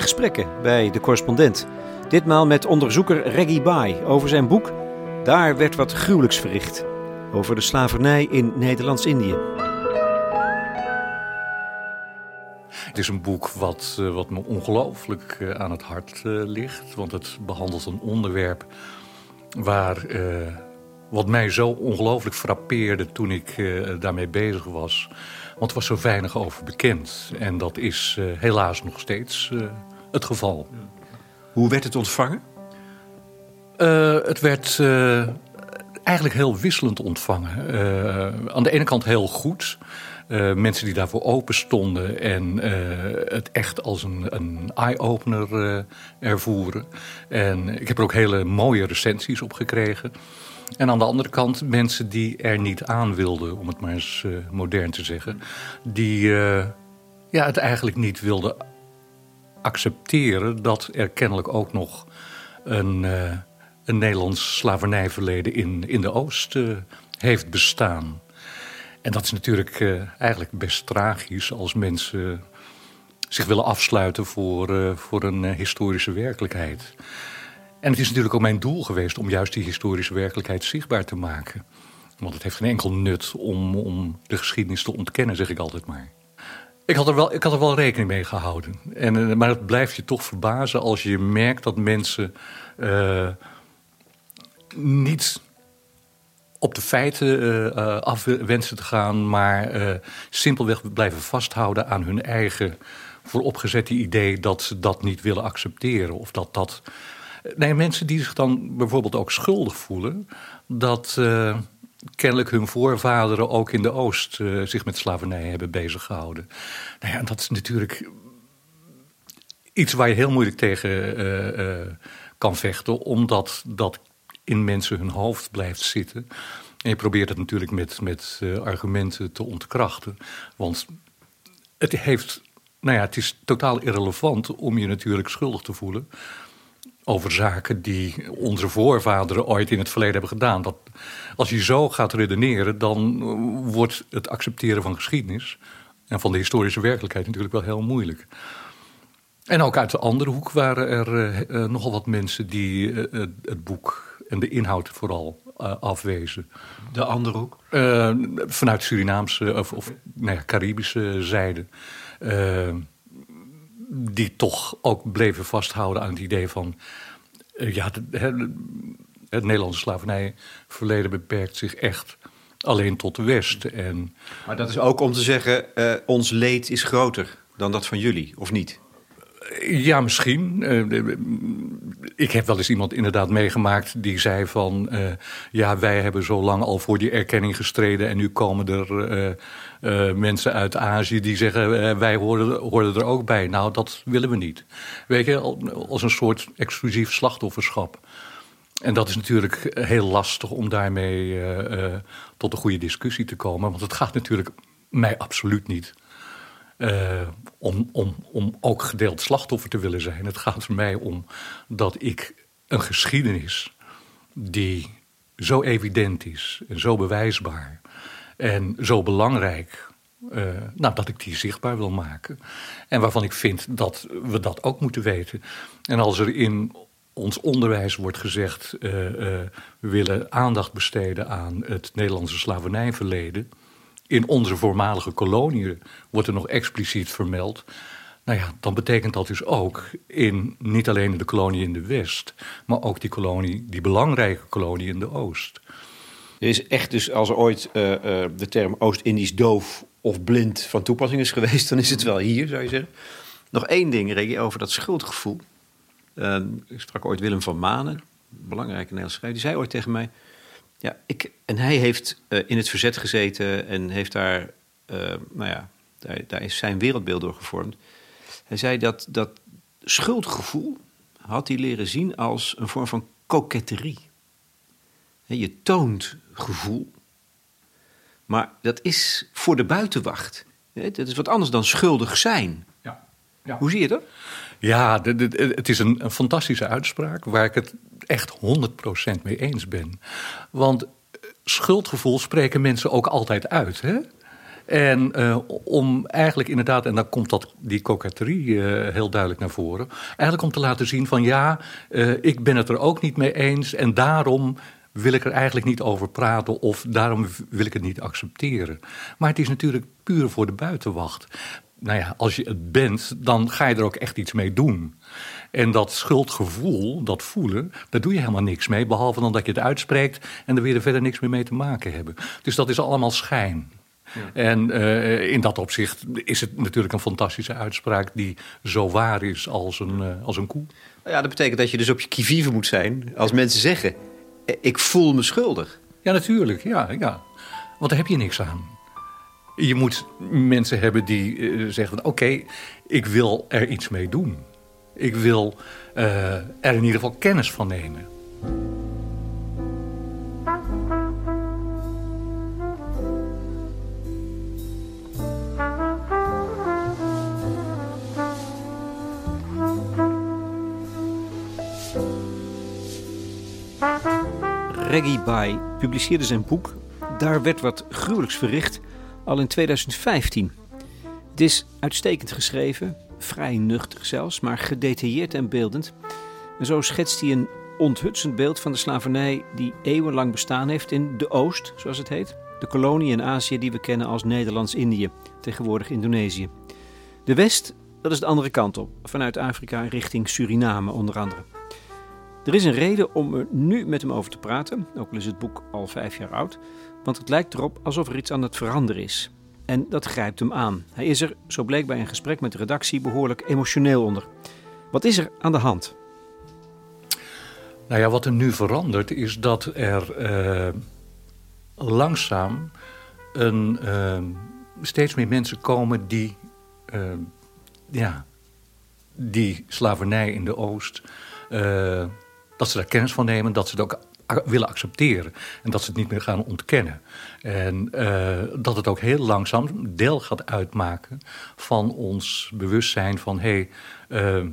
Gesprekken bij de correspondent. Ditmaal met onderzoeker Reggie Bai over zijn boek Daar werd wat gruwelijks verricht. Over de slavernij in Nederlands-Indië. Het is een boek wat, uh, wat me ongelooflijk uh, aan het hart uh, ligt. Want het behandelt een onderwerp waar, wat mij zo ongelooflijk frappeerde toen ik daarmee bezig was. Want er was zo weinig over bekend. En dat is helaas nog steeds het geval. Hoe werd het ontvangen? het werd eigenlijk heel wisselend ontvangen. aan de ene kant heel goed... Mensen die daarvoor open stonden en het echt als een, een eye-opener ervoeren. En ik heb er ook hele mooie recensies op gekregen. En aan de andere kant mensen die er niet aan wilden, om het maar eens modern te zeggen. Die ja, het eigenlijk niet wilden accepteren dat er kennelijk ook nog een, een Nederlands slavernijverleden in, in de Oost heeft bestaan. En dat is natuurlijk eigenlijk best tragisch als mensen zich willen afsluiten voor, voor een historische werkelijkheid. En het is natuurlijk ook mijn doel geweest om juist die historische werkelijkheid zichtbaar te maken. Want het heeft geen enkel nut om, om de geschiedenis te ontkennen, zeg ik altijd maar. Ik had er wel, ik had er wel rekening mee gehouden. En, maar het blijft je toch verbazen als je merkt dat mensen niet op de feiten uh, af wensen te gaan, maar simpelweg blijven vasthouden aan hun eigen vooropgezette idee dat ze dat niet willen accepteren. Of dat dat. Nee, mensen die zich dan bijvoorbeeld ook schuldig voelen dat uh, kennelijk hun voorvaderen ook in de Oost zich met slavernij hebben bezig gehouden. Nou ja, dat is natuurlijk iets waar je heel moeilijk tegen kan vechten, omdat dat in mensen hun hoofd blijft zitten. En je probeert het natuurlijk met, met argumenten te ontkrachten. Want het heeft, nou ja, het is totaal irrelevant om je natuurlijk schuldig te voelen over zaken die onze voorvaderen ooit in het verleden hebben gedaan. Dat, als je zo gaat redeneren, dan wordt het accepteren van geschiedenis en van de historische werkelijkheid natuurlijk wel heel moeilijk. En ook uit de andere hoek waren er uh, uh, nogal wat mensen die het boek en de inhoud vooral uh, afwezen. De andere hoek? Vanuit Surinaamse of, of nou ja, Caribische zijde. Die toch ook bleven vasthouden aan het idee van... ja, de, het, het Nederlandse slavernijverleden beperkt zich echt alleen tot de West. En, maar dat is ook om te zeggen, ons leed is groter dan dat van jullie, of niet? Ja, misschien. Uh, ik heb wel eens iemand inderdaad meegemaakt die zei van... Uh, ja, wij hebben zo lang al voor die erkenning gestreden... en nu komen er mensen uit Azië die zeggen... wij horen, horen er ook bij. Nou, dat willen we niet. Weet je, als een soort exclusief slachtofferschap. En dat is natuurlijk heel lastig om daarmee tot een goede discussie te komen. Want het gaat natuurlijk mij absoluut niet uh, om, om, om ook gedeeld slachtoffer te willen zijn. Het gaat voor mij om dat ik een geschiedenis die zo evident is en zo bewijsbaar en zo belangrijk, uh, nou, dat ik die zichtbaar wil maken. En waarvan ik vind dat we dat ook moeten weten. En als er in ons onderwijs wordt gezegd: uh, we willen aandacht besteden aan het Nederlandse slavernijverleden in onze voormalige koloniën wordt er nog expliciet vermeld. Nou ja, dan betekent dat dus ook in niet alleen de kolonie in de West, maar ook die kolonie, die belangrijke kolonie in de Oost. Er is echt dus als er ooit uh, uh, de term Oost-Indisch doof of blind van toepassing is geweest, dan is het wel hier, zou je zeggen. Nog één ding, Regie, over dat schuldgevoel. Uh, ik sprak ooit Willem van Manen, belangrijke Nederlandse schrijver, die zei ooit tegen mij: ja, ik, en hij heeft uh, in het verzet gezeten en heeft daar, uh, nou ja, daar, daar, is zijn wereldbeeld door gevormd. Hij zei dat dat schuldgevoel had hij leren zien als een vorm van koketterie. Je toont gevoel, maar dat is voor de buitenwacht. Dat is wat anders dan schuldig zijn. Ja. Ja. Hoe zie je dat? Ja, het is een, een, fantastische uitspraak waar ik het echt 100% mee eens ben. Want schuldgevoel spreken mensen ook altijd uit. Hè? En uh, om eigenlijk inderdaad, en dan komt dat, die coquetterie uh, heel duidelijk naar voren. Eigenlijk om te laten zien van ja, ik ben het er ook niet mee eens. En daarom wil ik er eigenlijk niet over praten of daarom wil ik het niet accepteren. Maar het is natuurlijk puur voor de buitenwacht. Nou ja, als je het bent, dan ga je er ook echt iets mee doen. En dat schuldgevoel, dat voelen, daar doe je helemaal niks mee. Behalve dan dat je het uitspreekt en er weer verder niks meer mee te maken hebben. Dus dat is allemaal schijn. Ja. En uh, in dat opzicht is het natuurlijk een fantastische uitspraak die zo waar is als een, uh, als een koe. Ja, dat betekent dat je dus op je kivive moet zijn als mensen zeggen: Ik voel me schuldig. Ja, natuurlijk. Ja, ja. Want daar heb je niks aan. Je moet mensen hebben die uh, zeggen: Oké, ik wil er iets mee doen. Ik wil uh, er in ieder geval kennis van nemen. Reggie Bai publiceerde zijn boek Daar werd wat gruwelijks verricht al in 2015. Het is uitstekend geschreven, vrij nuchter zelfs, maar gedetailleerd en beeldend. En zo schetst hij een onthutsend beeld van de slavernij die eeuwenlang bestaan heeft in de Oost, zoals het heet. De kolonie in Azië die we kennen als Nederlands-Indië, tegenwoordig Indonesië. De West, dat is de andere kant op, vanuit Afrika richting Suriname onder andere. Er is een reden om er nu met hem over te praten, ook al is het boek al vijf jaar oud, want het lijkt erop alsof er iets aan het veranderen is. En dat grijpt hem aan. Hij is er, zo bleek bij een gesprek met de redactie, behoorlijk emotioneel onder. Wat is er aan de hand? Nou ja, wat er nu verandert is dat er uh, langzaam een, uh, steeds meer mensen komen die, uh, ja, die slavernij in de Oost, dat ze daar kennis van nemen, dat ze het ook willen accepteren. En dat ze het niet meer gaan ontkennen. En uh, dat het ook heel langzaam deel gaat uitmaken van ons bewustzijn van... hé, hey, uh,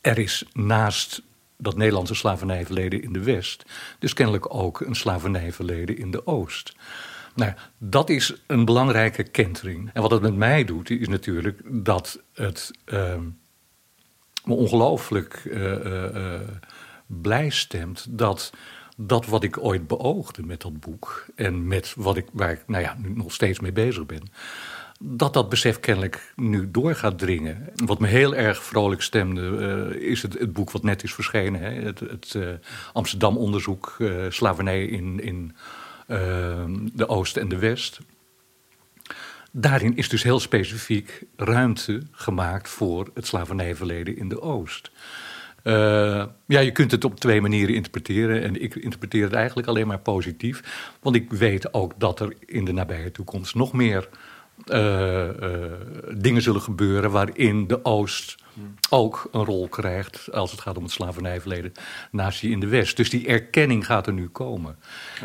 er is naast dat Nederlandse slavernijverleden in de West... dus kennelijk ook een slavernijverleden in de Oost. Nou, dat is een belangrijke kentering. En wat het met mij doet, is natuurlijk dat het uh, me ongelooflijk blij stemt... dat dat wat ik ooit beoogde met dat boek en met wat ik, waar ik nou ja, nu nog steeds mee bezig ben, dat dat besef kennelijk nu door gaat dringen. Wat me heel erg vrolijk stemde, uh, is het, het, boek wat net is verschenen. Hè? Het, het uh, Amsterdam-onderzoek uh, slavernij in, in de Oost en de West. Daarin is dus heel specifiek ruimte gemaakt voor het slavernijverleden in de Oost. Uh, ja, je kunt het op twee manieren interpreteren. En ik interpreteer het eigenlijk alleen maar positief. Want ik weet ook dat er in de nabije toekomst nog meer uh, uh, dingen zullen gebeuren waarin de Oost ook een rol krijgt als het gaat om het slavernijverleden naast je in de West. Dus die erkenning gaat er nu komen.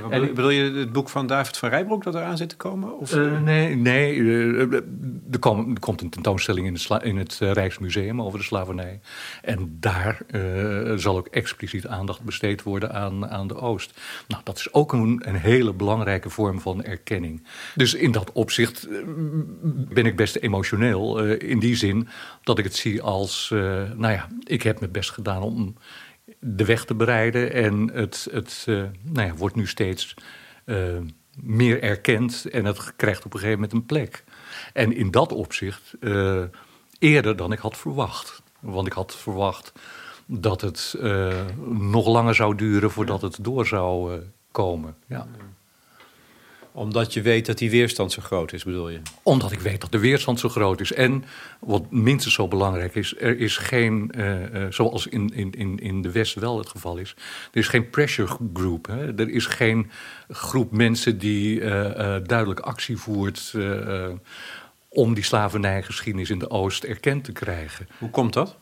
En, bedoel je het boek van David van Rijbroek dat eraan zit te komen? Of? Uh, nee, nee uh, er, kom, er, komt een tentoonstelling in, het, in het Rijksmuseum over de slavernij. En daar zal ook expliciet aandacht besteed worden aan, aan de Oost. Nou, dat is ook een, een hele belangrijke vorm van erkenning. Dus in dat opzicht ben ik best emotioneel. in die zin dat ik het zie als, uh, nou ja, ik heb mijn best gedaan om de weg te bereiden. En het, het uh, nou ja, wordt nu steeds uh, meer erkend en het krijgt op een gegeven moment een plek. En in dat opzicht eerder dan ik had verwacht. Want ik had verwacht dat het nog langer zou duren voordat het door zou komen. Ja omdat je weet dat die weerstand zo groot is, bedoel je? Omdat ik weet dat de weerstand zo groot is. En wat minstens zo belangrijk is, er is geen, uh, uh, zoals in, in, in de West wel het geval is, er is geen pressure group. Hè? Er is geen groep mensen die uh, duidelijk actie voert om die slavernijgeschiedenis in de Oost erkend te krijgen. Hoe komt dat?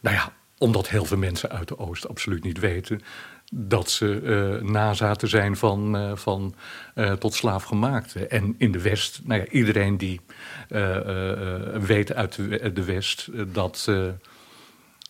Nou ja, omdat heel veel mensen uit de Oost absoluut niet weten dat ze uh, nazaten zijn van, uh, van uh, tot slaafgemaakte. En in de West, nou ja, iedereen die weet uit de, de West dat,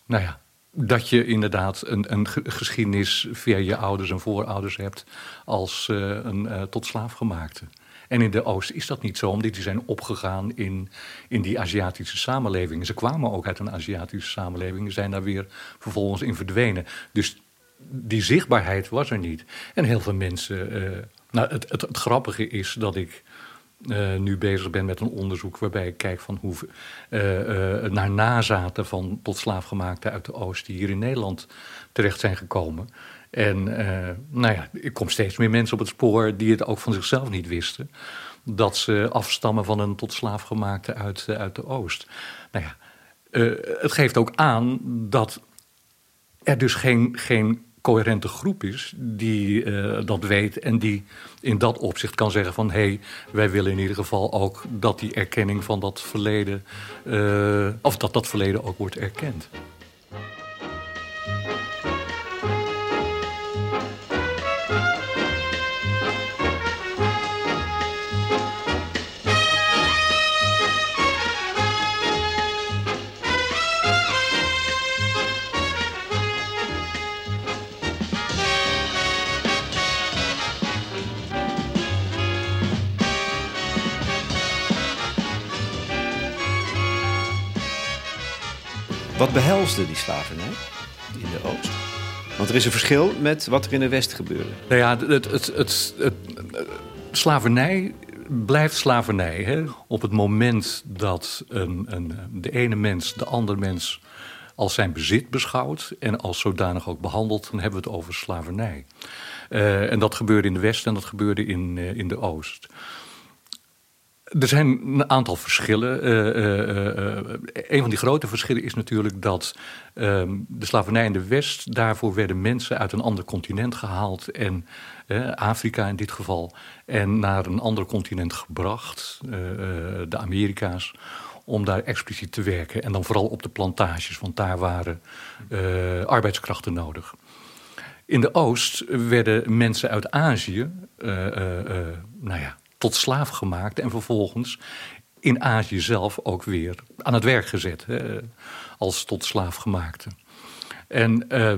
nou ja, dat je inderdaad een, een geschiedenis via je ouders en voorouders hebt als een tot slaafgemaakte. En in de Oost is dat niet zo, omdat die zijn opgegaan in, in die Aziatische samenlevingen. Ze kwamen ook uit een Aziatische samenleving en zijn daar weer vervolgens in verdwenen. Dus die zichtbaarheid was er niet. En heel veel mensen. Uh, nou, het, het, grappige is dat ik. Uh, nu bezig ben met een onderzoek waarbij ik kijk van hoe, uh, naar nazaten van tot slaafgemaakten uit de Oost die hier in Nederland terecht zijn gekomen. En nou ja, ik kom steeds meer mensen op het spoor die het ook van zichzelf niet wisten. Dat ze afstammen van een tot slaafgemaakte uit, uit de Oost. Nou ja, het geeft ook aan dat er dus geen, geen coherente groep is die uh, dat weet en die in dat opzicht kan zeggen van hé, hey, wij willen in ieder geval ook dat die erkenning van dat verleden, uh, of dat dat verleden ook wordt erkend. Wat behelsde die slavernij in de Oost? Want er is een verschil met wat er in de West gebeurde. Nou ja, het, het, het, het slavernij blijft slavernij. Hè? Op het moment dat een, een, de ene mens de andere mens als zijn bezit beschouwt en als zodanig ook behandelt, dan hebben we het over slavernij. Uh, en dat gebeurde in de West en dat gebeurde in, uh, in de Oost. Er zijn een aantal verschillen. Uh, uh, een van die grote verschillen is natuurlijk dat ehm, de slavernij in de West, daarvoor werden mensen uit een ander continent gehaald, en Afrika in dit geval, en naar een ander continent gebracht, de Amerika's, om daar expliciet te werken. En dan vooral op de plantages, want daar waren arbeidskrachten nodig. In de Oost werden mensen uit Azië, nou ja, tot slaaf gemaakt en vervolgens in Azië zelf ook weer aan het werk gezet als tot slaafgemaakte. En uh,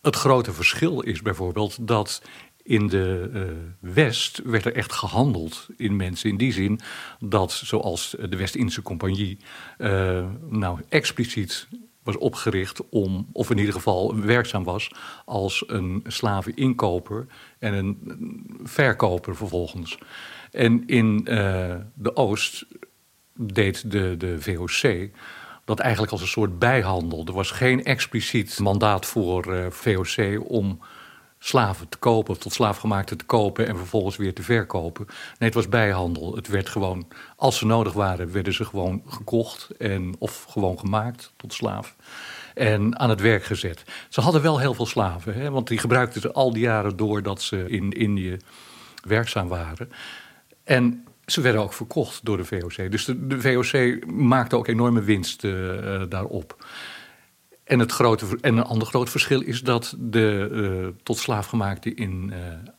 het grote verschil is bijvoorbeeld dat in de uh, West werd er echt gehandeld in mensen. In die zin dat, zoals de West-Indische Compagnie, uh, nou expliciet was opgericht om, of in ieder geval werkzaam was, als een slaveninkoper en een verkoper vervolgens. En in uh, de Oost deed de, de VOC dat eigenlijk als een soort bijhandel. Er was geen expliciet mandaat voor uh, VOC om slaven te kopen, tot slaafgemaakte te kopen en vervolgens weer te verkopen. Nee, het was bijhandel. Het werd gewoon, als ze nodig waren, werden ze gewoon gekocht en, of gewoon gemaakt tot slaaf. En aan het werk gezet. Ze hadden wel heel veel slaven, hè, want die gebruikten ze al die jaren door dat ze in Indië werkzaam waren. En ze werden ook verkocht door de VOC. Dus de, VOC maakte ook enorme winst uh, daarop. En, het grote, en een ander groot verschil is dat de uh, tot slaafgemaakten in uh,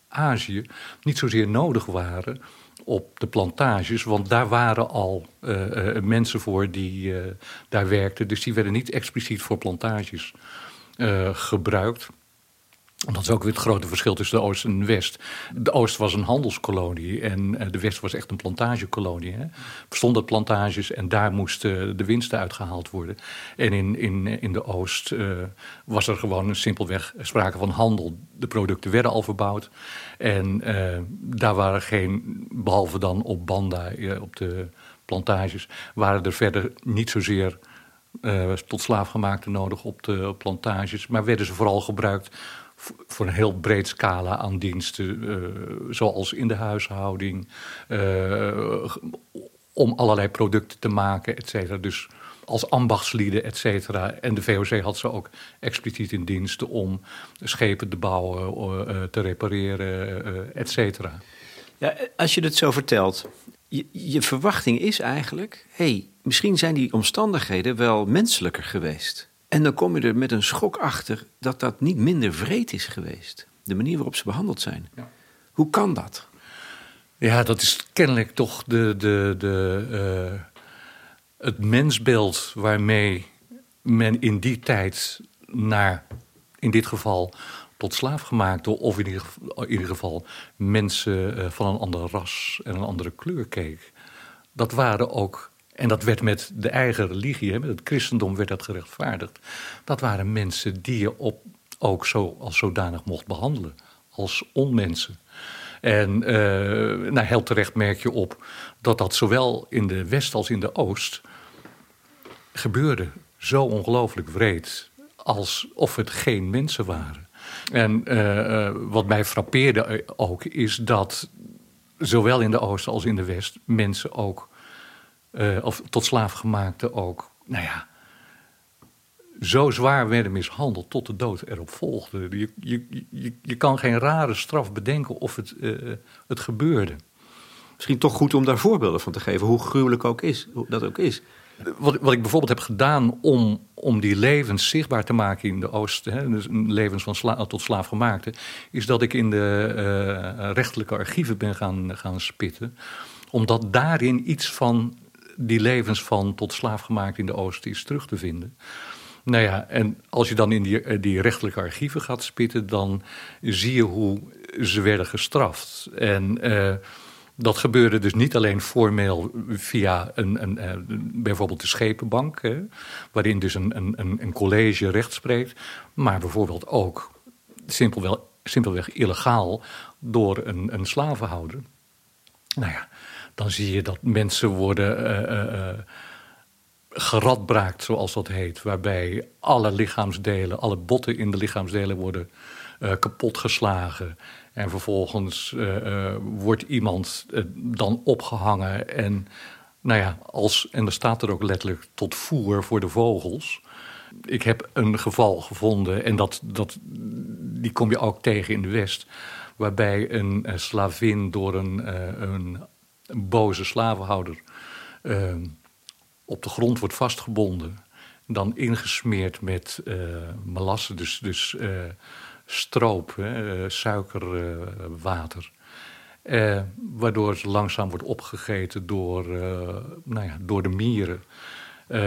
Azië niet zozeer nodig waren op de plantages, want daar waren al uh, mensen voor die daar werkten. Dus die werden niet expliciet voor plantages gebruikt dat is ook weer het grote verschil tussen de Oost en de West. De Oost was een handelskolonie en eh, de West was echt een plantagekolonie. Hè. stonden plantages en daar moesten de winsten uitgehaald worden. En in, in, in de Oost uh, was er gewoon simpelweg sprake van handel. De producten werden al verbouwd. En uh, daar waren geen, behalve dan op Banda, op de plantages, waren er verder niet zozeer... Tot slaafgemaakte nodig op de plantages. Maar werden ze vooral gebruikt voor een heel breed scala aan diensten, uh, zoals in de huishouding, uh, om allerlei producten te maken, et cetera. Dus als ambachtslieden, et cetera. En de VOC had ze ook expliciet in dienst om schepen te bouwen, uh, te repareren, et cetera. Ja, als je het zo vertelt, je, je verwachting is eigenlijk: hé, hey, misschien zijn die omstandigheden wel menselijker geweest. En dan kom je er met een schok achter dat dat niet minder vreed is geweest. De manier waarop ze behandeld zijn. Ja. Hoe kan dat? Ja, dat is kennelijk toch de, de, de, uh, het mensbeeld waarmee men in die tijd naar, in dit geval, tot slaafgemaakte, of in ieder, geval, in ieder geval mensen eh, van een ander ras en een andere kleur keek. Dat waren ook, en dat werd met de eigen religie, met het christendom werd dat gerechtvaardigd. Dat waren mensen die je op, ook zo, als zodanig mocht behandelen, als onmensen. En uh, nou, heel terecht merk je op dat dat zowel in de West als in de Oost gebeurde. Zo ongelooflijk wreed, alsof het geen mensen waren. En uh, wat mij frappeerde ook, is dat zowel in de Oost als in de West mensen ook, uh, of tot slaafgemaakte ook, nou ja, zo zwaar werden mishandeld tot de dood erop volgde. Je, je, je, je kan geen rare straf bedenken of het, uh, het gebeurde. Misschien toch goed om daar voorbeelden van te geven, hoe gruwelijk ook is, hoe dat ook is. Wat, wat ik bijvoorbeeld heb gedaan om, om die levens zichtbaar te maken in de Oost, hè, dus levens van sla, tot slaafgemaakte, is dat ik in de uh, rechtelijke archieven ben gaan, gaan spitten. Omdat daarin iets van die levens van tot slaafgemaakt in de Oost is terug te vinden. Nou ja, en als je dan in die, die rechtelijke archieven gaat spitten, dan zie je hoe ze werden gestraft. En uh, dat gebeurde dus niet alleen formeel via een, een, een bijvoorbeeld de schepenbank, hè, waarin dus een, een, een college recht spreekt, maar bijvoorbeeld ook simpelweg, simpelweg illegaal door een, een slavenhouder. Nou ja, dan zie je dat mensen worden uh, uh, geradbraakt, zoals dat heet, waarbij alle lichaamsdelen, alle botten in de lichaamsdelen worden uh, kapotgeslagen. En vervolgens wordt iemand dan opgehangen en, nou ja, als, en er staat er ook letterlijk tot voer voor de vogels. Ik heb een geval gevonden en dat, dat, die kom je ook tegen in de West, waarbij een slavin door een, een boze slavenhouder op de grond wordt vastgebonden, dan ingesmeerd met melasse, dus, dus stroop, hè. Eh, waardoor ze langzaam wordt opgegeten door, uh, nou ja, door de mieren. Uh,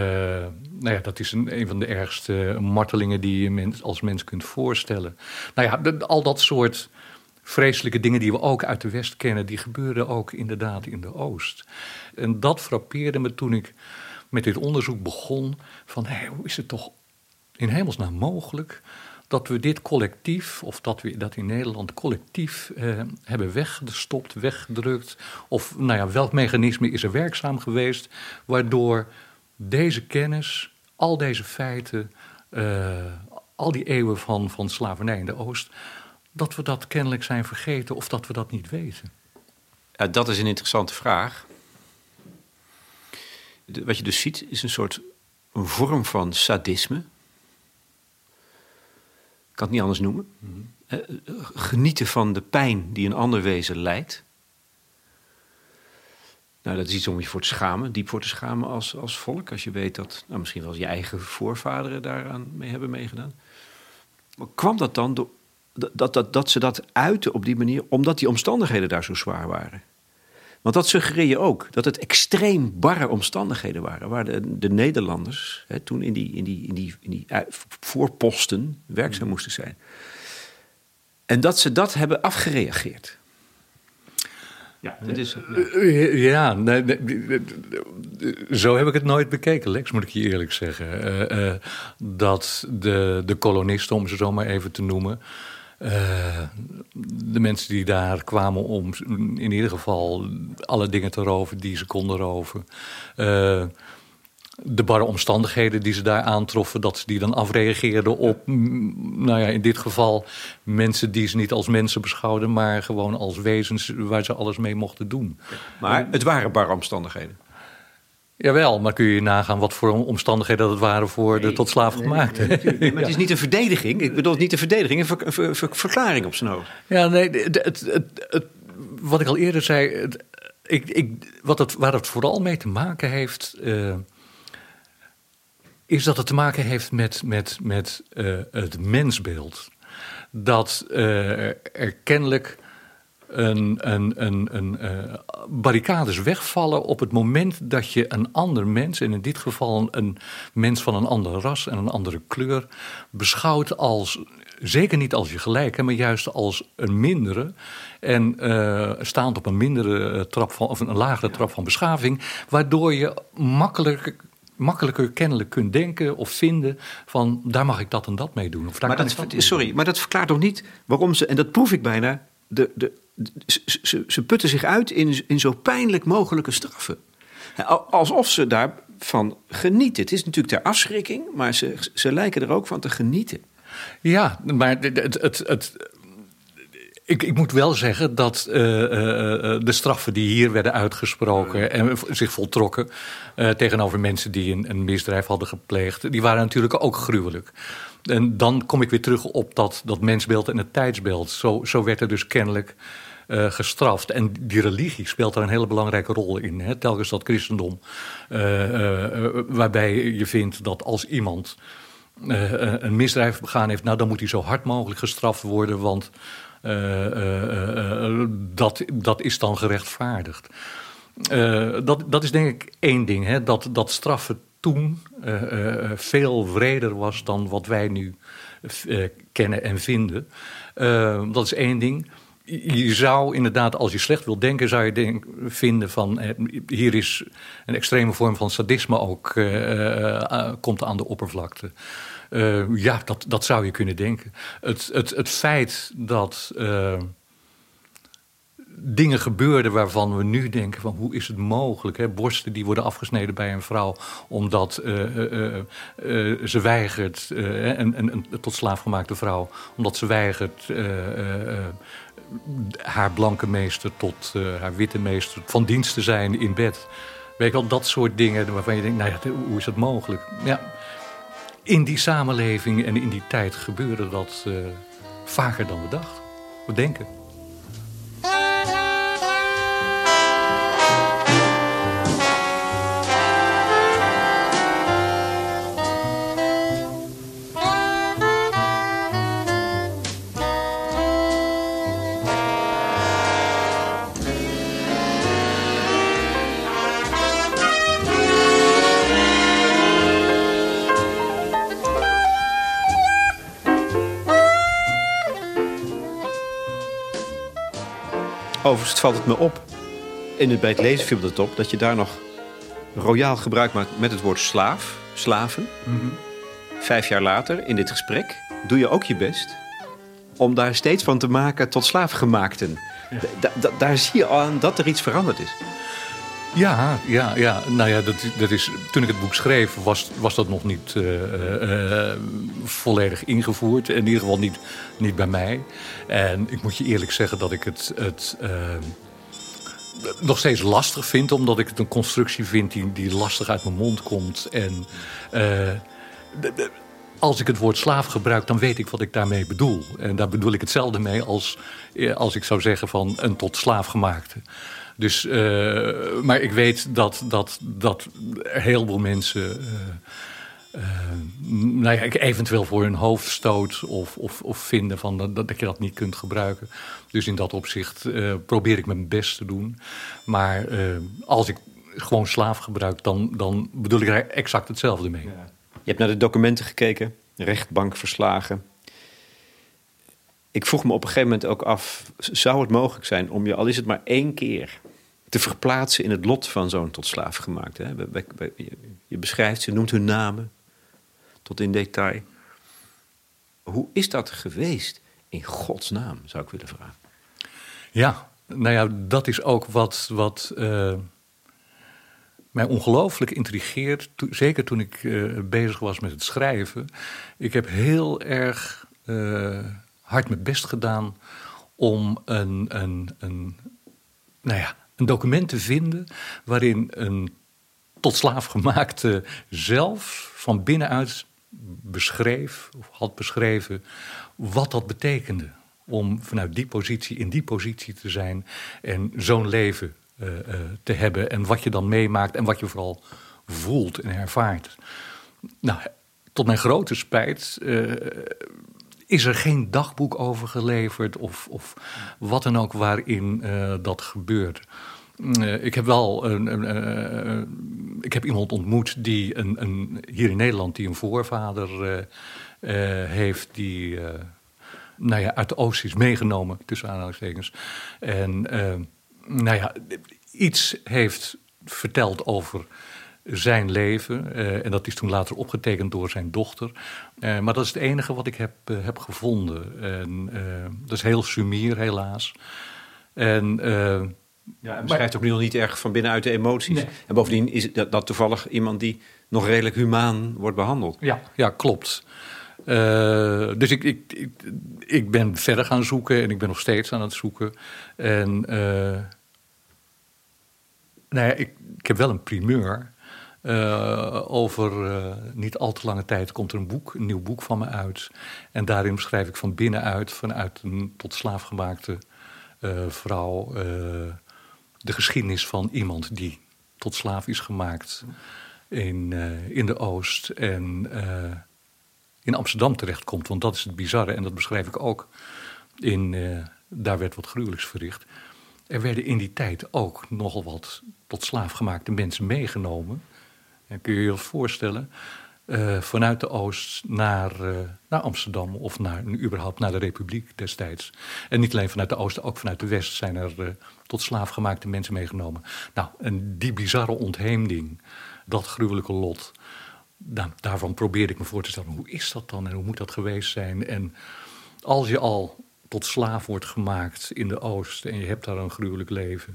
nou ja, dat is een, een van de ergste martelingen die je mens, als mens kunt voorstellen. Nou ja, al dat soort vreselijke dingen die we ook uit de West kennen, die gebeuren ook inderdaad in de Oost. En dat frappeerde me toen ik met dit onderzoek begon: van hoe is het toch in hemelsnaam mogelijk dat we dit collectief, of dat we dat in Nederland collectief eh, hebben weggestopt, weggedrukt. Of nou ja, welk mechanisme is er werkzaam geweest waardoor deze kennis, al deze feiten, uh, al die eeuwen van, van slavernij in de Oost, dat we dat kennelijk zijn vergeten of dat we dat niet weten. Ja, dat is een interessante vraag. Wat je dus ziet is een soort een vorm van sadisme kan het niet anders noemen. Mm -hmm. genieten van de pijn die een ander wezen lijdt. Nou, dat is iets om je voor te schamen, diep voor te schamen als, als volk. Als je weet dat nou, misschien wel je eigen voorvaderen daaraan mee hebben meegedaan. Maar kwam dat dan door, dat, dat, dat ze dat uiten op die manier, omdat die omstandigheden daar zo zwaar waren? Want dat suggereer je ook, dat het extreem barre omstandigheden waren. Waar de, de Nederlanders hè, toen in die, in, die, in, die, in die voorposten werkzaam mm. moesten zijn. En dat ze dat hebben afgereageerd. Ja, dat is, ja. ja nee, nee, zo heb ik het nooit bekeken, Lex, moet ik je eerlijk zeggen. Uh, uh, dat de, de kolonisten, om ze zo maar even te noemen, uh, de mensen die daar kwamen om in ieder geval alle dingen te roven die ze konden roven. Uh, de barre omstandigheden die ze daar aantroffen, dat ze die dan afreageerden op, nou ja, in dit geval mensen die ze niet als mensen beschouwden, maar gewoon als wezens waar ze alles mee mochten doen. Maar het waren barre omstandigheden. Jawel, maar kun je nagaan wat voor omstandigheden dat het waren voor de tot slaaf gemaakte. Nee, maar het is niet een verdediging. Ik bedoel, niet een verdediging, een ver, ver, verklaring op zijn hoofd. Ja, nee, het, het, wat ik al eerder zei, ik, ik, wat het, waar het vooral mee te maken heeft, uh, is dat het te maken heeft met, met, met uh, het mensbeeld. Dat uh, er kennelijk een, een, een, een uh, barricades wegvallen op het moment dat je een ander mens, en in dit geval een mens van een andere ras en een andere kleur, beschouwt als, zeker niet als je gelijk, maar juist als een mindere. En uh, staand op een mindere trap van, of een lagere trap van beschaving, waardoor je makkelijker makkelijker kennelijk kunt denken of vinden van daar mag ik dat en dat mee doen. Of daar maar dat, sorry, maar dat verklaart toch niet waarom ze, en dat proef ik bijna, de, de, ze, ze, putten zich uit in, in zo pijnlijk mogelijke straffen. Alsof ze daarvan genieten. Het is natuurlijk ter afschrikking, maar ze, ze lijken er ook van te genieten. Ja, maar het, het, ik, ik, moet wel zeggen dat uh, uh, de straffen die hier werden uitgesproken en zich voltrokken tegenover mensen die een, een, misdrijf hadden gepleegd, die waren natuurlijk ook gruwelijk. En dan kom ik weer terug op dat, dat mensbeeld en het tijdsbeeld. Zo, zo werd er dus kennelijk uh, gestraft. En die religie speelt daar een hele belangrijke rol in. Hè? Telkens dat christendom, uh, uh, waarbij je vindt dat als iemand een misdrijf begaan heeft, nou dan moet hij zo hard mogelijk gestraft worden, want dat, dat is dan gerechtvaardigd. dat, dat is denk ik één ding, hè? Dat, dat straffen toen veel wreder was dan wat wij nu kennen en vinden. dat is één ding je zou inderdaad, als je slecht wil denken, zou je denk, vinden van eh, hier is een extreme vorm van sadisme ook uh, komt aan de oppervlakte. ja, dat, dat zou je kunnen denken. Het, het, het feit dat dingen gebeurden waarvan we nu denken van hoe is het mogelijk? Hè? Borsten die worden afgesneden bij een vrouw omdat ze weigert, een, een, een, tot slaafgemaakte vrouw, omdat ze weigert haar blanke meester tot uh, haar witte meester van dienst te zijn in bed. Weet je wel, dat soort dingen waarvan je denkt, nou ja, hoe is dat mogelijk? Ja, in die samenleving en in die tijd gebeurde dat uh, vaker dan we dachten. We denken. Overigens valt het me op, in het, bij het lezen viel het op, dat je daar nog royaal gebruik maakt met het woord slaaf, slaven. Mhm. Vijf jaar later, in dit gesprek, doe je ook je best om daar steeds van te maken tot slaafgemaakten. Ja. daar zie je aan dat er iets veranderd is. Ja, ja, ja. Nou ja, dat, dat is, toen ik het boek schreef, was, was dat nog niet uh, volledig ingevoerd. In ieder geval niet, niet bij mij. En ik moet je eerlijk zeggen dat ik het, het uh, nog steeds lastig vind, omdat ik het een constructie vind die, die lastig uit mijn mond komt. En als ik het woord slaaf gebruik, dan weet ik wat ik daarmee bedoel. En daar bedoel ik hetzelfde mee als, als ik zou zeggen van een tot slaaf gemaakte. Dus, uh, maar ik weet dat, dat, dat heel veel mensen. Uh, nou ja, eventueel voor hun hoofd stoot of, of, of vinden van dat, dat je dat niet kunt gebruiken. Dus in dat opzicht probeer ik mijn best te doen. Maar als ik gewoon slaaf gebruik, dan, dan bedoel ik er exact hetzelfde mee. Je hebt naar de documenten gekeken, rechtbankverslagen. Ik vroeg me op een gegeven moment ook af: zou het mogelijk zijn om je, al is het maar één keer, te verplaatsen in het lot van zo'n tot slaaf gemaakt. Hè? Je beschrijft ze, noemt hun namen tot in detail. Hoe is dat geweest in Gods naam, zou ik willen vragen? Ja, nou ja, dat is ook wat, wat uh, mij ongelooflijk intrigeert. zeker toen ik uh, bezig was met het schrijven. Ik heb heel erg uh, hard mijn best gedaan om een, een, een nou ja, een document te vinden waarin een tot slaaf gemaakte zelf van binnenuit beschreef, of had beschreven, wat dat betekende. Om vanuit die positie in die positie te zijn en zo'n leven uh, uh, te hebben. En wat je dan meemaakt en wat je vooral voelt en ervaart. Nou, tot mijn grote spijt uh, is er geen dagboek over geleverd of, of wat dan ook waarin uh, dat gebeurt. Uh, ik heb wel een, een, uh, ik heb iemand ontmoet die een, een, hier in Nederland die een voorvader heeft die nou ja, uit de Oost is meegenomen, tussen aanhalingstekens. En nou ja, iets heeft verteld over zijn leven. Uh, en dat is toen later opgetekend door zijn dochter. Uh, maar dat is het enige wat ik heb, uh, heb gevonden. En, dat is heel sumier, helaas. En, ja, hij beschrijft ook nog niet erg van binnenuit de emoties. Nee. En bovendien is dat, dat, toevallig iemand die nog redelijk humaan wordt behandeld. Ja, ja klopt. dus ik, ik, ik, ik, ben verder gaan zoeken en ik ben nog steeds aan het zoeken. En nou ja, ik, ik heb wel een primeur. Uh, over uh, niet al te lange tijd komt er een boek, een nieuw boek van me uit. En daarin beschrijf ik van binnenuit, vanuit een tot slaaf gemaakte uh, vrouw, de geschiedenis van iemand die tot slaaf is gemaakt in, in de Oost en in Amsterdam terechtkomt. Want dat is het bizarre en dat beschrijf ik ook in Daar werd wat gruwelijks verricht. Er werden in die tijd ook nogal wat tot slaaf gemaakte mensen meegenomen kun je je voorstellen, uh, vanuit de Oost naar, uh, naar Amsterdam of naar, überhaupt naar de Republiek destijds. En niet alleen vanuit de Oosten, ook vanuit de West zijn er uh, tot slaafgemaakte mensen meegenomen. Nou, en die bizarre ontheemding, dat gruwelijke lot, nou, daarvan probeerde ik me voor te stellen, hoe is dat dan en hoe moet dat geweest zijn? En als je al tot slaaf wordt gemaakt in de Oost en je hebt daar een gruwelijk leven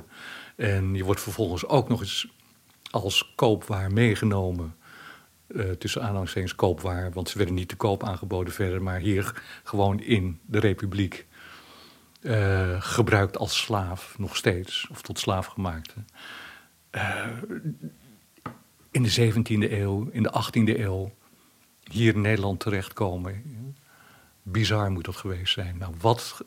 en je wordt vervolgens ook nog eens als koopwaar meegenomen. Uh, tussen aanhalingstekens koopwaar, want ze werden niet te koop aangeboden verder, maar hier gewoon in de Republiek uh, gebruikt als slaaf, nog steeds, of tot slaafgemaakte. Uh, in de 17e eeuw, in de 18e eeuw, hier in Nederland terechtkomen. Bizar moet dat geweest zijn. Nou, wat,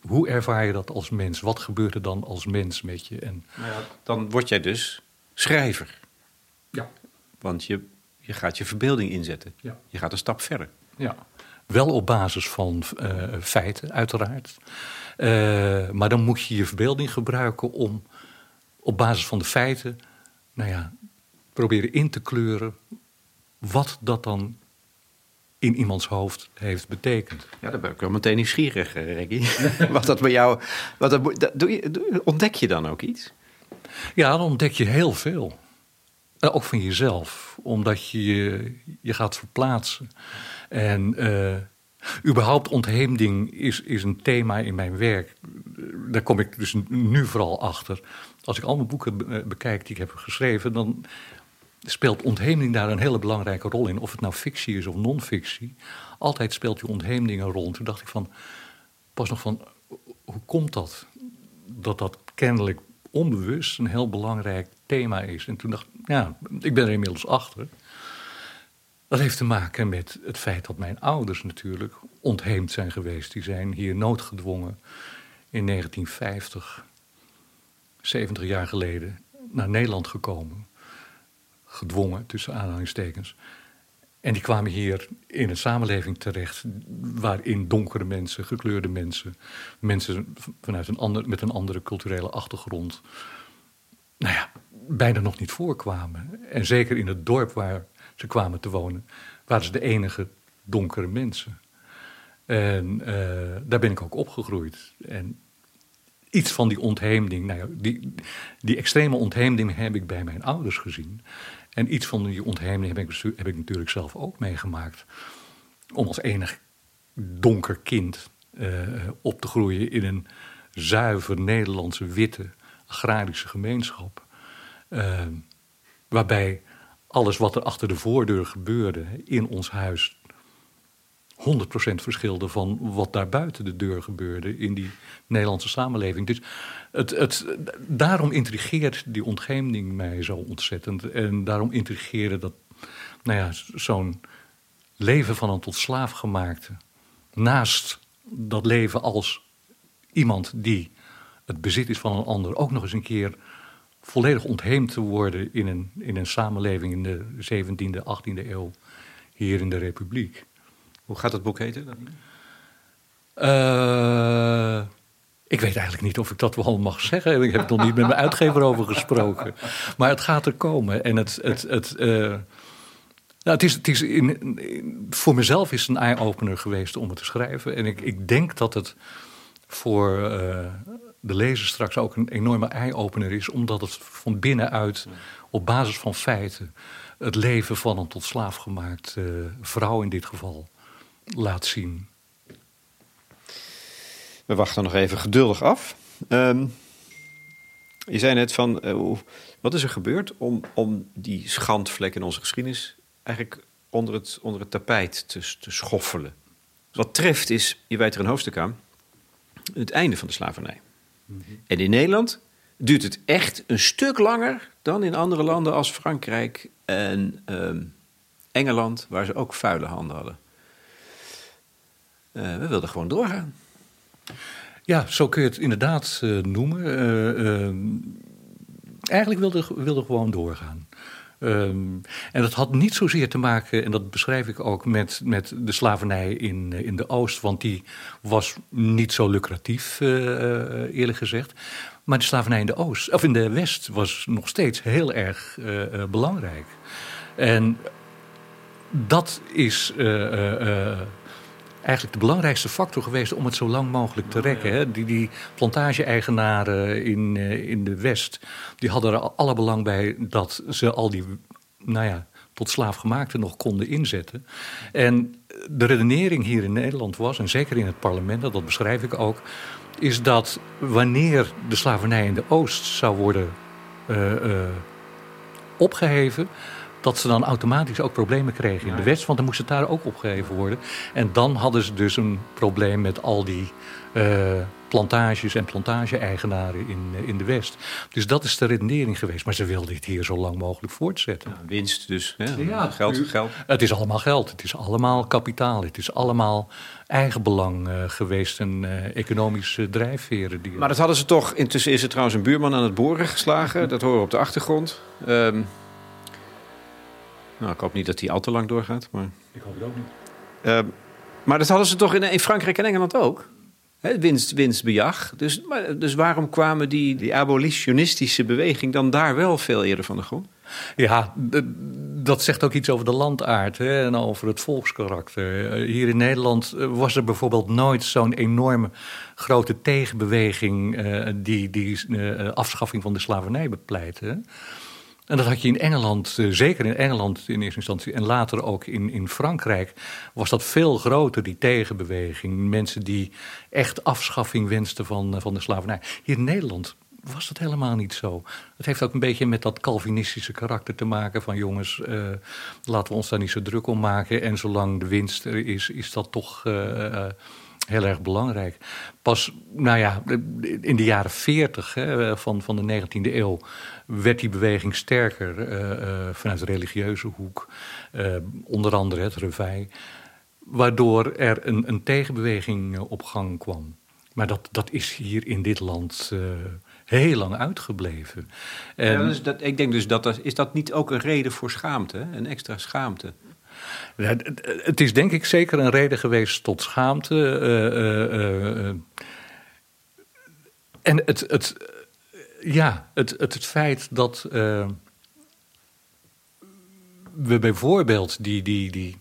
hoe ervaar je dat als mens? Wat gebeurt er dan als mens met je? En, nou dan word jij dus schrijver. Ja. Want je, je gaat je verbeelding inzetten. Ja. Je gaat een stap verder. Ja. Wel op basis van uh, feiten, uiteraard. Uh, maar dan moet je je verbeelding gebruiken om op basis van de feiten, nou ja, proberen in te kleuren wat dat dan in iemands hoofd heeft betekend. Ja, daar ben ik wel meteen nieuwsgierig, eh, Reggie. wat dat bij jou. Wat dat, doe je, ontdek je dan ook iets? Ja, dan ontdek je heel veel. Uh, ook van jezelf, omdat je je gaat verplaatsen. En uh, überhaupt ontheemding is, is een thema in mijn werk. Daar kom ik dus nu vooral achter. Als ik al mijn boeken bekijk die ik heb geschreven, dan speelt ontheemding daar een hele belangrijke rol in. Of het nou fictie is of non-fictie. Altijd speelt die ontheemding een rol. Toen dacht ik van, pas nog van, hoe komt dat? Dat dat kennelijk onbewust een heel belangrijk thema is. En toen dacht ik, ja, ik ben er inmiddels achter. Dat heeft te maken met het feit dat mijn ouders natuurlijk ontheemd zijn geweest. Die zijn hier noodgedwongen in 1950, 70 jaar geleden, naar Nederland gekomen. Gedwongen, tussen aanhalingstekens. En die kwamen hier in een samenleving terecht waarin donkere mensen, gekleurde mensen, mensen vanuit een ander, met een andere culturele achtergrond, nou ja, bijna nog niet voorkwamen. En zeker in het dorp waar ze kwamen te wonen, waren ze de enige donkere mensen. En uh, daar ben ik ook opgegroeid. En iets van die ontheemding, nou ja, die, die extreme ontheemding heb ik bij mijn ouders gezien. En iets van die ontheemding heb ik, heb natuurlijk zelf ook meegemaakt. Om als enig donker kind uh, op te groeien in een zuiver Nederlandse witte agrarische gemeenschap. Uh, waarbij alles wat er achter de voordeur gebeurde in ons huis 100% verschilde van wat daar buiten de deur gebeurde in die Nederlandse samenleving. Dus het, het, daarom intrigeert die ontgeming mij zo ontzettend. En daarom intrigeerde dat, nou ja, zo'n leven van een tot slaaf gemaakte. Naast dat leven als iemand die het bezit is van een ander, ook nog eens een keer volledig ontheemd te worden in een, in een samenleving in de 17e, 18e eeuw hier in de Republiek Hoe gaat het boek heten? Uh, ik weet eigenlijk niet of ik dat wel mag zeggen. Ik heb het nog niet met mijn uitgever over gesproken. Maar het gaat er komen. En het, het, het, uh, nou, het is, voor mezelf is het een eye-opener geweest om het te schrijven. En ik, ik denk dat het voor uh, de lezer straks ook een enorme eye-opener is. Omdat het van binnenuit, op basis van feiten, het leven van een tot slaaf gemaakt vrouw in dit geval laat zien. We wachten nog even geduldig af. Um, je zei net van, uh, wat is er gebeurd om, om die schandvlek in onze geschiedenis eigenlijk onder het, onder het tapijt te, te schoffelen? Wat treft is, je wijt er een hoofdstuk aan, het einde van de slavernij. Mm -hmm. En in Nederland duurt het echt een stuk langer dan in andere landen als Frankrijk en um, Engeland, waar ze ook vuile handen hadden. Uh, we wilden gewoon doorgaan. Ja, zo kun je het inderdaad uh, noemen. Uh, eigenlijk wilde, wilde gewoon doorgaan. Um, en dat had niet zozeer te maken, en dat beschrijf ik ook, met, met de slavernij in, in de Oost. Want die was niet zo lucratief, eerlijk gezegd. Maar de slavernij in de Oost, of in de West, was nog steeds heel erg belangrijk. En dat is eigenlijk de belangrijkste factor geweest om het zo lang mogelijk te rekken. Hè? Die, die plantage-eigenaren in, uh, in de West, die hadden er alle belang bij dat ze al die, nou ja, tot slaafgemaakte nog konden inzetten. En de redenering hier in Nederland was, en zeker in het parlement, dat beschrijf ik ook, is dat wanneer de slavernij in de Oost zou worden uh, uh, opgeheven, dat ze dan automatisch ook problemen kregen in de West. Want dan moest het daar ook opgeheven worden. En dan hadden ze dus een probleem met al die uh, plantages en plantage-eigenaren in, uh, in de West. Dus dat is de redenering geweest. Maar ze wilden dit hier zo lang mogelijk voortzetten. Ja, winst dus. Hè? Ja, geld, geld. Het is allemaal geld. Het is allemaal kapitaal. Het is allemaal eigenbelang uh, geweest en economische drijfveren. Die maar dat hadden ze toch... Intussen is er trouwens een buurman aan het boren geslagen. Dat horen we op de achtergrond. Um, nou, ik hoop niet dat die al te lang doorgaat. Maar... Ik hoop het ook niet. Uh, maar dat hadden ze toch in, in Frankrijk en Engeland ook? He, winst, winstbejag. Dus, maar, dus waarom kwamen die, die abolitionistische beweging dan daar wel veel eerder van de grond? Ja, dat zegt ook iets over de landaard hè, en over het volkskarakter. Hier in Nederland was er bijvoorbeeld nooit zo'n enorme grote tegenbeweging uh, die, die uh, afschaffing van de slavernij bepleitte. En dat had je in Engeland, uh, zeker in Engeland in eerste instantie en later ook in, in Frankrijk, was dat veel groter, die tegenbeweging. Mensen die echt afschaffing wensten van, uh, van de slavernij. Hier in Nederland was dat helemaal niet zo. Het heeft ook een beetje met dat Calvinistische karakter te maken van jongens, uh, laten we ons daar niet zo druk om maken. En zolang de winst er is, is dat toch heel erg belangrijk. Pas, nou ja, in de jaren 40 hè, van, van de 19e eeuw werd die beweging sterker uh, uh, vanuit de religieuze hoek. Uh, onder andere het reveil. Waardoor er een, een tegenbeweging op gang kwam. Maar dat, dat is hier in dit land heel lang uitgebleven. En, ja, dus dat, ik denk dus dat, dat is dat niet ook een reden voor schaamte, een extra schaamte? Het is denk ik zeker een reden geweest tot schaamte. Uh, uh, en het, het, ja, het, het, het feit dat we bijvoorbeeld die, die, die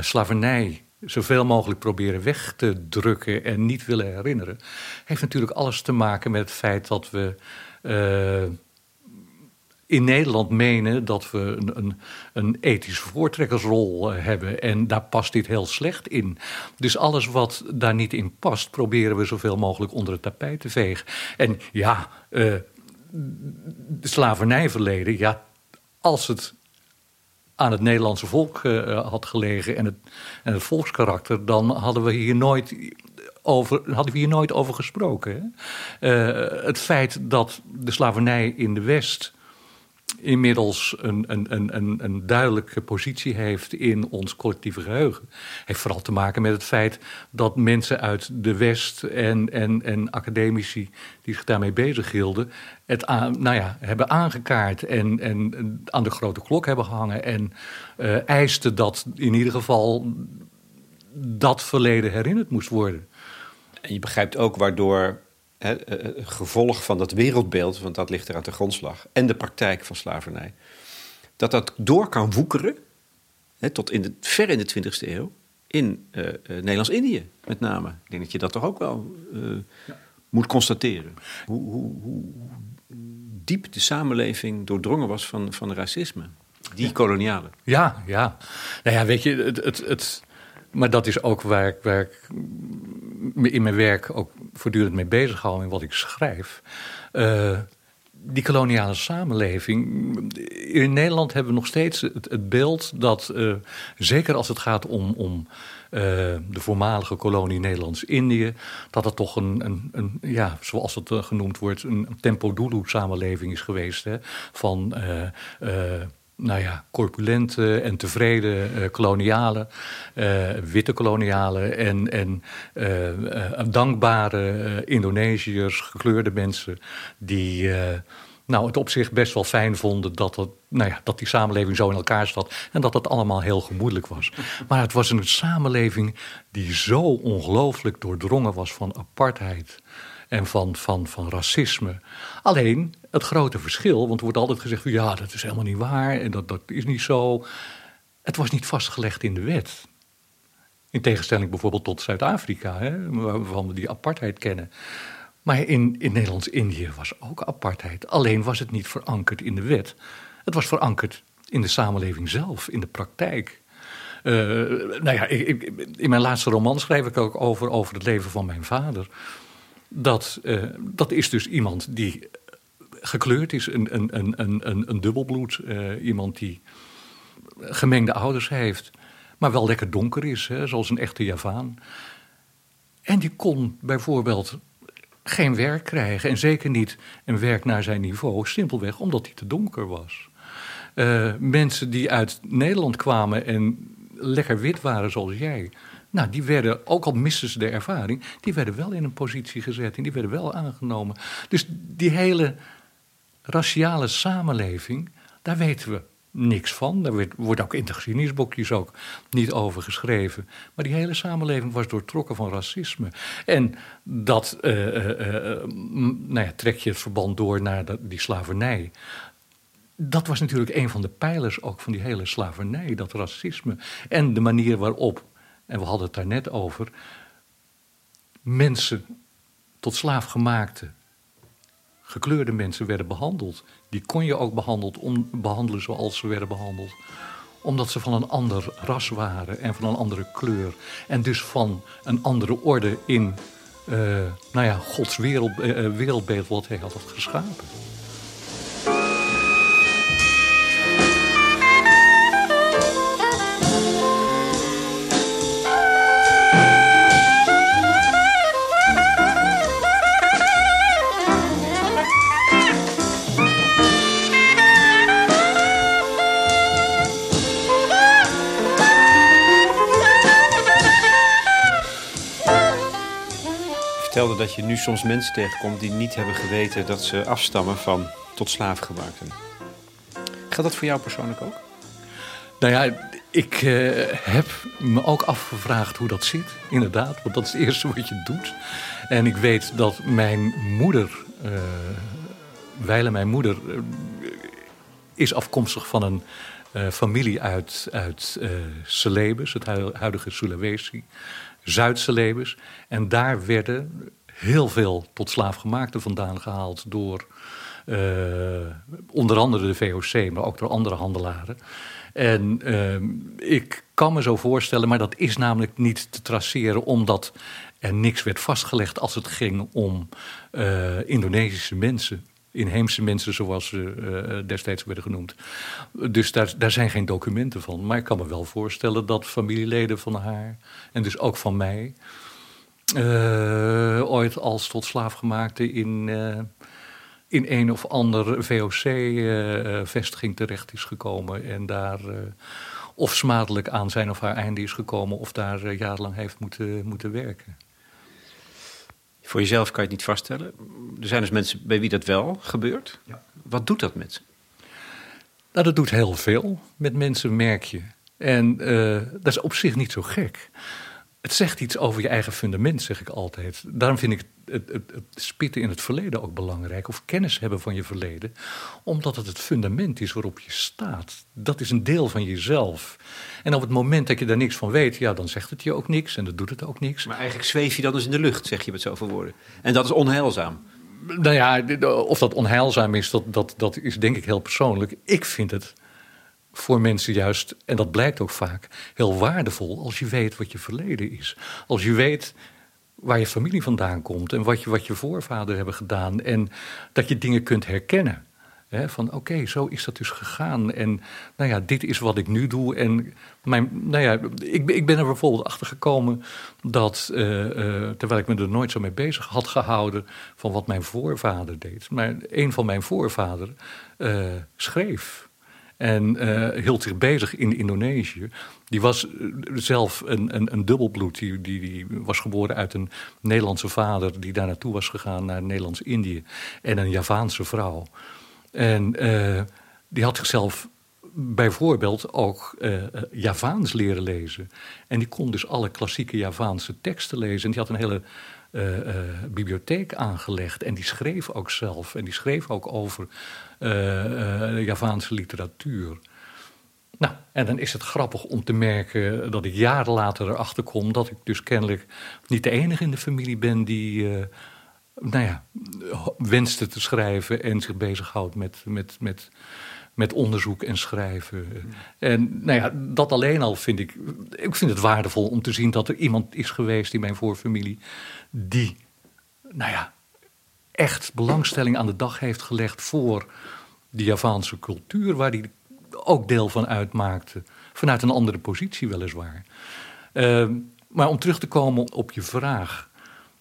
slavernij zoveel mogelijk proberen weg te drukken en niet willen herinneren, heeft natuurlijk alles te maken met het feit dat we in Nederland menen dat we een, een, een ethische voortrekkersrol eh, hebben. En daar past dit heel slecht in. Dus alles wat daar niet in past, proberen we zoveel mogelijk onder het tapijt te vegen. En ja, uh, slavernijverleden, ja, als het aan het Nederlandse volk uh, had gelegen en het, volkskarakter, dan hadden we hier nooit over, hadden we hier nooit over gesproken. Het feit dat de slavernij in de West inmiddels een, een, een, een, duidelijke positie heeft in ons collectieve geheugen. Heeft vooral te maken met het feit dat mensen uit de West en, en, en academici die zich daarmee bezig hielden, het aan, nou ja, hebben aangekaart en, en aan de grote klok hebben gehangen en uh, eisten dat in ieder geval dat verleden herinnerd moest worden. En je begrijpt ook waardoor hè, het gevolg van dat wereldbeeld, want dat ligt er aan de grondslag, en de praktijk van slavernij, dat dat door kan woekeren hè, tot in de, ver in de 20e eeuw in uh, Nederlands-Indië met name. Ik denk dat je dat toch ook wel uh, ja. moet constateren. Hoe, hoe, hoe, diep de samenleving doordrongen was van, van racisme. Die ja. koloniale. Ja, ja. Nou ja, weet je, het, het, het, maar dat is ook waar ik, waar ik in mijn werk ook voortdurend mee bezig hou en wat ik schrijf. Uh, die koloniale samenleving. In Nederland hebben we nog steeds het, beeld dat, uh, zeker als het gaat om, om uh, de voormalige kolonie Nederlands-Indië, dat het toch een, een, een, ja, zoals het genoemd wordt, een tempo-dulu-samenleving is geweest. Hè, van. Nou ja, corpulente en tevreden uh, kolonialen, uh, witte kolonialen en, en uh, dankbare Indonesiërs, gekleurde mensen die nou, het op zich best wel fijn vonden dat, het, nou ja, dat die samenleving zo in elkaar zat en dat het allemaal heel gemoedelijk was. Maar het was een samenleving die zo ongelooflijk doordrongen was van apartheid en van, van, van racisme. Alleen het grote verschil, want er wordt altijd gezegd: ja, dat is helemaal niet waar en dat, dat is niet zo. Het was niet vastgelegd in de wet. In tegenstelling bijvoorbeeld tot Zuid-Afrika, waarvan we die apartheid kennen. Maar in, in Nederlands-Indië was ook apartheid. Alleen was het niet verankerd in de wet. Het was verankerd in de samenleving zelf, in de praktijk. Uh, nou ja, ik, in mijn laatste roman schrijf ik ook over, over het leven van mijn vader dat, uh, dat is dus iemand die gekleurd is, een, een, een, een, een dubbelbloed. Uh, iemand die gemengde ouders heeft, maar wel lekker donker is, hè, zoals een echte Javaan. En die kon bijvoorbeeld geen werk krijgen. En zeker niet een werk naar zijn niveau, simpelweg omdat hij te donker was. Uh, mensen die uit Nederland kwamen en lekker wit waren zoals jij, nou, die werden, ook al misten ze de ervaring, die werden wel in een positie gezet en die werden wel aangenomen. Dus die hele raciale samenleving, daar weten we niks van. Daar wordt ook in de geschiedenisboekjes ook niet over geschreven. Maar die hele samenleving was doortrokken van racisme. En dat uh, uh, nou ja, trek je het verband door naar die slavernij. Dat was natuurlijk een van de pijlers ook van die hele slavernij, dat racisme. En de manier waarop en we hadden het daar net over, mensen tot slaafgemaakte, gekleurde mensen werden behandeld. Die kon je ook behandeld, om, behandelen zoals ze werden behandeld. Omdat ze van een ander ras waren en van een andere kleur. En dus van een andere orde in uh, nou ja, Gods wereld, uh, wereldbeeld wat hij had geschapen. Vertelde dat je nu soms mensen tegenkomt die niet hebben geweten dat ze afstammen van tot slaafgemaakten. Gaat dat voor jou persoonlijk ook? Nou ja, ik uh, heb me ook afgevraagd hoe dat zit, inderdaad. Want dat is het eerste wat je doet. En ik weet dat mijn moeder, uh, mijn moeder, uh, is afkomstig van een familie uit, uit Celebes, het huidige Sulawesi. Zuid-Celebes. En daar werden heel veel tot slaafgemaakten vandaan gehaald door uh, onder andere de VOC, maar ook door andere handelaren. En uh, ik kan me zo voorstellen, maar dat is namelijk niet te traceren, omdat er niks werd vastgelegd als het ging om uh, Indonesische mensen inheemse mensen zoals ze uh, destijds werden genoemd. Dus daar, daar zijn geen documenten van. Maar ik kan me wel voorstellen dat familieleden van haar, en dus ook van mij, uh, ooit als tot slaafgemaakte in, in een of ander VOC-vestiging terecht is gekomen en daar of smadelijk aan zijn of haar einde is gekomen of daar jarenlang heeft moeten, moeten werken. Voor jezelf kan je het niet vaststellen. Er zijn dus mensen bij wie dat wel gebeurt. Ja. Wat doet dat met? Nou, dat doet heel veel met mensen, merk je. En uh, dat is op zich niet zo gek. Het zegt iets over je eigen fundament, zeg ik altijd. Daarom vind ik het, het, het, spitten in het verleden ook belangrijk. Of kennis hebben van je verleden. Omdat het het fundament is waarop je staat. Dat is een deel van jezelf. En op het moment dat je daar niks van weet, ja, dan zegt het je ook niks. En dan doet het ook niks. Maar eigenlijk zweef je dan dus in de lucht, zeg je met zoveel woorden. En dat is onheilzaam. Nou ja, of dat onheilzaam is, dat, dat, dat is denk ik heel persoonlijk. Ik vind het voor mensen juist, en dat blijkt ook vaak, heel waardevol als je weet wat je verleden is. Als je weet waar je familie vandaan komt en wat je, wat je voorvaderen hebben gedaan. En dat je dingen kunt herkennen. van oké, zo is dat dus gegaan. En nou ja, dit is wat ik nu doe. En mijn, nou ja, ik, ik ben er bijvoorbeeld achter gekomen dat, uh, uh, terwijl ik me er nooit zo mee bezig had gehouden, van wat mijn voorvader deed. Maar een van mijn voorvaderen uh, schreef. En hield zich bezig in Indonesië. Die was eh, zelf een, een, een dubbelbloed. Die, die, die, was geboren uit een Nederlandse vader die daar naartoe was gegaan naar Nederlands-Indië. En een Javaanse vrouw. En uh, die had zichzelf bijvoorbeeld ook uh, Javaans leren lezen. En die kon dus alle klassieke Javaanse teksten lezen. En die had een hele uh, uh, bibliotheek aangelegd. En die schreef ook zelf. En die schreef ook over uh, Javaanse literatuur. Nou, en dan is het grappig om te merken dat ik jaren later erachter kom dat ik dus kennelijk niet de enige in de familie ben die, nou ja, wenste te schrijven en zich bezighoudt met, met, met, met onderzoek en schrijven. En nou ja, dat alleen al vind ik. Ik vind het waardevol om te zien dat er iemand is geweest in mijn voorfamilie. Die, nou ja, echt belangstelling aan de dag heeft gelegd voor de Javaanse cultuur, waar hij ook deel van uitmaakte. Vanuit een andere positie, weliswaar. Uh, maar om terug te komen op je vraag.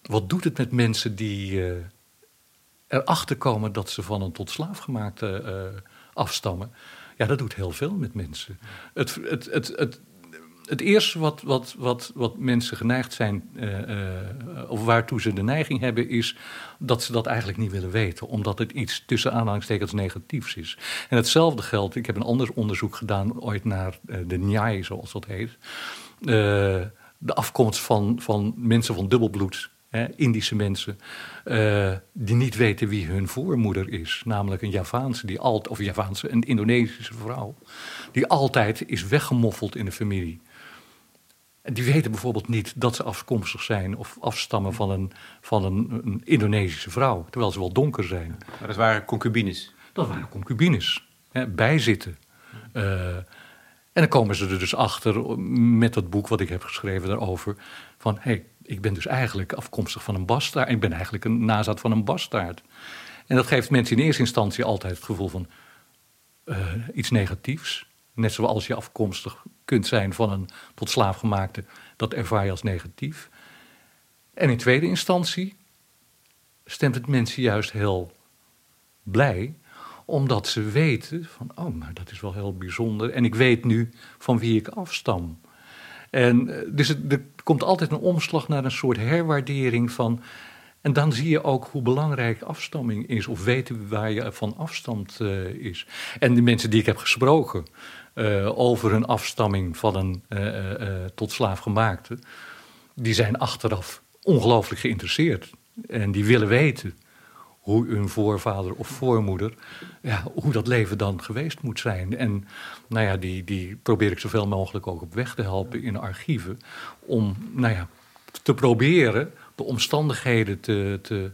Wat doet het met mensen die uh, erachter komen dat ze van een tot slaafgemaakte uh, afstammen? Ja, dat doet heel veel met mensen. Het, het, het, het, het eerste wat, wat, wat, wat mensen geneigd zijn, uh, uh, of waartoe ze de neiging hebben, is dat ze dat eigenlijk niet willen weten, omdat het iets tussen aanhalingstekens negatiefs is. En hetzelfde geldt, ik heb een ander onderzoek gedaan ooit naar uh, de Njai, zoals dat heet. de afkomst van, van mensen van dubbelbloed Indische mensen, die niet weten wie hun voormoeder is. Namelijk een Javaanse, die altijd, of Javaanse, een Indonesische vrouw. Die altijd is weggemoffeld in de familie. Die weten bijvoorbeeld niet dat ze afkomstig zijn of afstammen van een, van een, een Indonesische vrouw. Terwijl ze wel donker zijn. Maar dat waren concubines? Dat waren concubines. Hè, bijzitten. Uh, en dan komen ze er dus achter met dat boek wat ik heb geschreven daarover. Van hé, hey, ik ben dus eigenlijk afkomstig van een bastaard. Ik ben eigenlijk een nazaat van een bastaard. En dat geeft mensen in eerste instantie altijd het gevoel van uh, iets negatiefs. Net zoals je afkomstig kunt zijn van een tot slaaf gemaakte, dat ervaar je als negatief. En in tweede instantie stemt het mensen juist heel blij, omdat ze weten van, oh, maar dat is wel heel bijzonder. En ik weet nu van wie ik afstam. En eh, dus het, er komt altijd een omslag naar een soort herwaardering van. En dan zie je ook hoe belangrijk afstamming is, of weten waar je van afstand uh, is. En de mensen die ik heb gesproken uh, over hun afstamming van een uh, tot slaafgemaakte, die zijn achteraf ongelooflijk geïnteresseerd. En die willen weten hoe hun voorvader of voormoeder, ja, hoe dat leven dan geweest moet zijn. En nou ja, die, die probeer ik zoveel mogelijk ook op weg te helpen in archieven. Om nou ja, te proberen de omstandigheden te, te,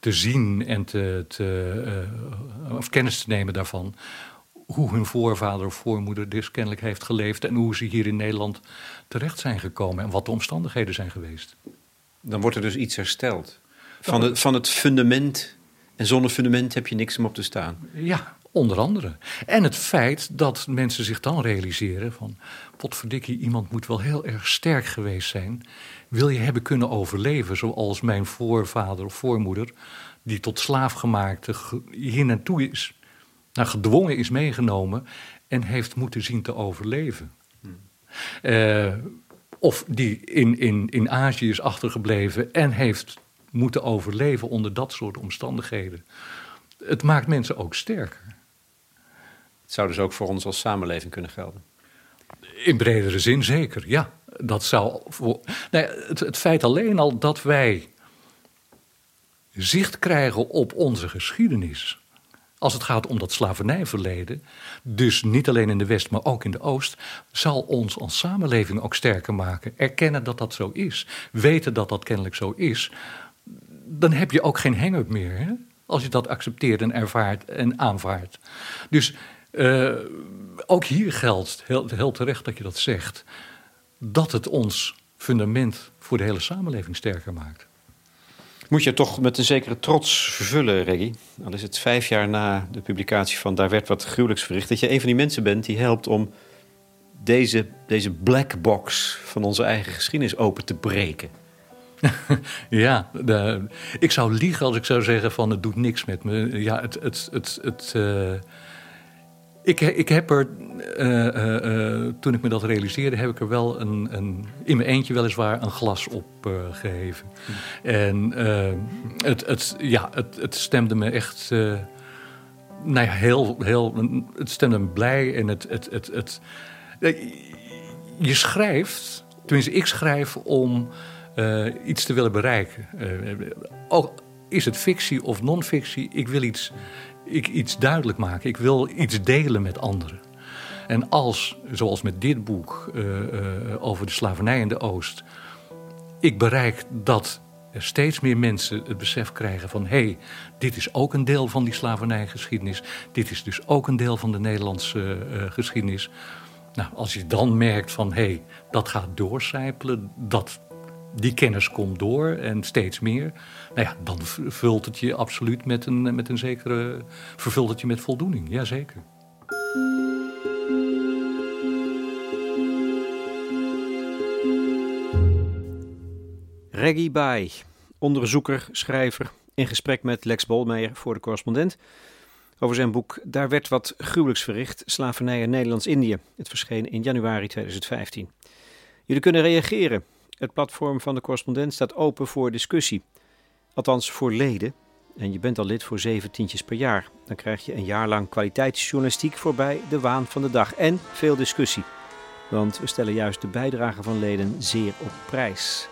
te zien en te, te, of kennis te nemen daarvan. Hoe hun voorvader of voormoeder dus kennelijk heeft geleefd en hoe ze hier in Nederland terecht zijn gekomen en wat de omstandigheden zijn geweest. Dan wordt er dus iets hersteld. Van, de, van het fundament en zonder fundament heb je niks om op te staan. Ja, onder andere. En het feit dat mensen zich dan realiseren van... potverdikkie, iemand moet wel heel erg sterk geweest zijn... wil je hebben kunnen overleven zoals mijn voorvader of voormoeder... die tot slaafgemaakte hier naartoe is... Nou, gedwongen is meegenomen en heeft moeten zien te overleven. Hmm. Uh, of die in, in, in Azië is achtergebleven en heeft moeten overleven onder dat soort omstandigheden. Het maakt mensen ook sterker. Het zou dus ook voor ons als samenleving kunnen gelden. In bredere zin zeker, ja. dat zou. Voor, nee, het, het feit alleen al dat wij zicht krijgen op onze geschiedenis. Als het gaat om dat slavernijverleden, dus niet alleen in de West, maar ook in de Oost, zal ons als samenleving ook sterker maken. Erkennen dat dat zo is, weten dat dat kennelijk zo is, dan heb je ook geen hang-up meer. Hè? Als je dat accepteert en ervaart en aanvaardt. Dus uh, ook hier geldt, heel, heel terecht dat je dat zegt, dat het ons fundament voor de hele samenleving sterker maakt. Moet je toch met een zekere trots vervullen, Reggie. Al is het vijf jaar na de publicatie van Daar werd wat gruwelijks verricht, dat je een van die mensen bent die helpt om deze, deze black box van onze eigen geschiedenis open te breken. ja, de, ik zou liegen als ik zou zeggen van het doet niks met me. Ja, het, het, het, het, uh, ik, ik heb er, uh, uh, toen ik me dat realiseerde, heb ik er wel een, een in mijn eentje weliswaar een glas op gegeven. En het, het, ja, het, het stemde me echt, nou ja, heel, heel, het stemde me blij en het, het, het, het, je schrijft, tenminste ik schrijf om iets te willen bereiken. ook is het fictie of non-fictie, ik wil iets ik iets duidelijk maken. Ik wil iets delen met anderen. En als, zoals met dit boek uh, uh, over de slavernij in de Oost, ik bereik dat er steeds meer mensen het besef krijgen van hé, hey, dit is ook een deel van die slavernijgeschiedenis. Dit is dus ook een deel van de Nederlandse uh, geschiedenis. Nou, als je dan merkt van hé, hey, dat gaat doorcijpelen, dat die kennis komt door en steeds meer. Nou ja, dan vult het je absoluut met een, met een zekere. vervult het je met voldoening, jazeker. Reggie Bai, onderzoeker, schrijver, in gesprek met Lex Bolmeijer voor de correspondent. Over zijn boek Daar werd wat gruwelijks verricht, slavernij in Nederlands-Indië. Het verscheen in januari 2015. Jullie kunnen reageren het platform van de correspondent staat open voor discussie. Althans voor leden. En je bent al lid voor zeven tientjes per jaar. Dan krijg je een jaar lang kwaliteitsjournalistiek voorbij de waan van de dag. En veel discussie. Want we stellen juist de bijdrage van leden zeer op prijs.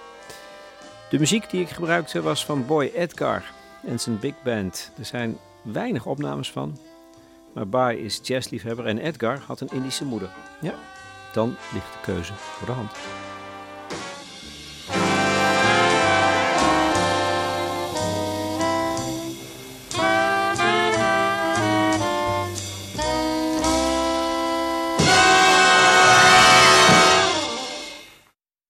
De muziek die ik gebruikte was van Boy Edgar en zijn big band. Er zijn weinig opnames van. Maar Boy is jazzliefhebber en Edgar had een Indische moeder. Ja, dan ligt de keuze voor de hand.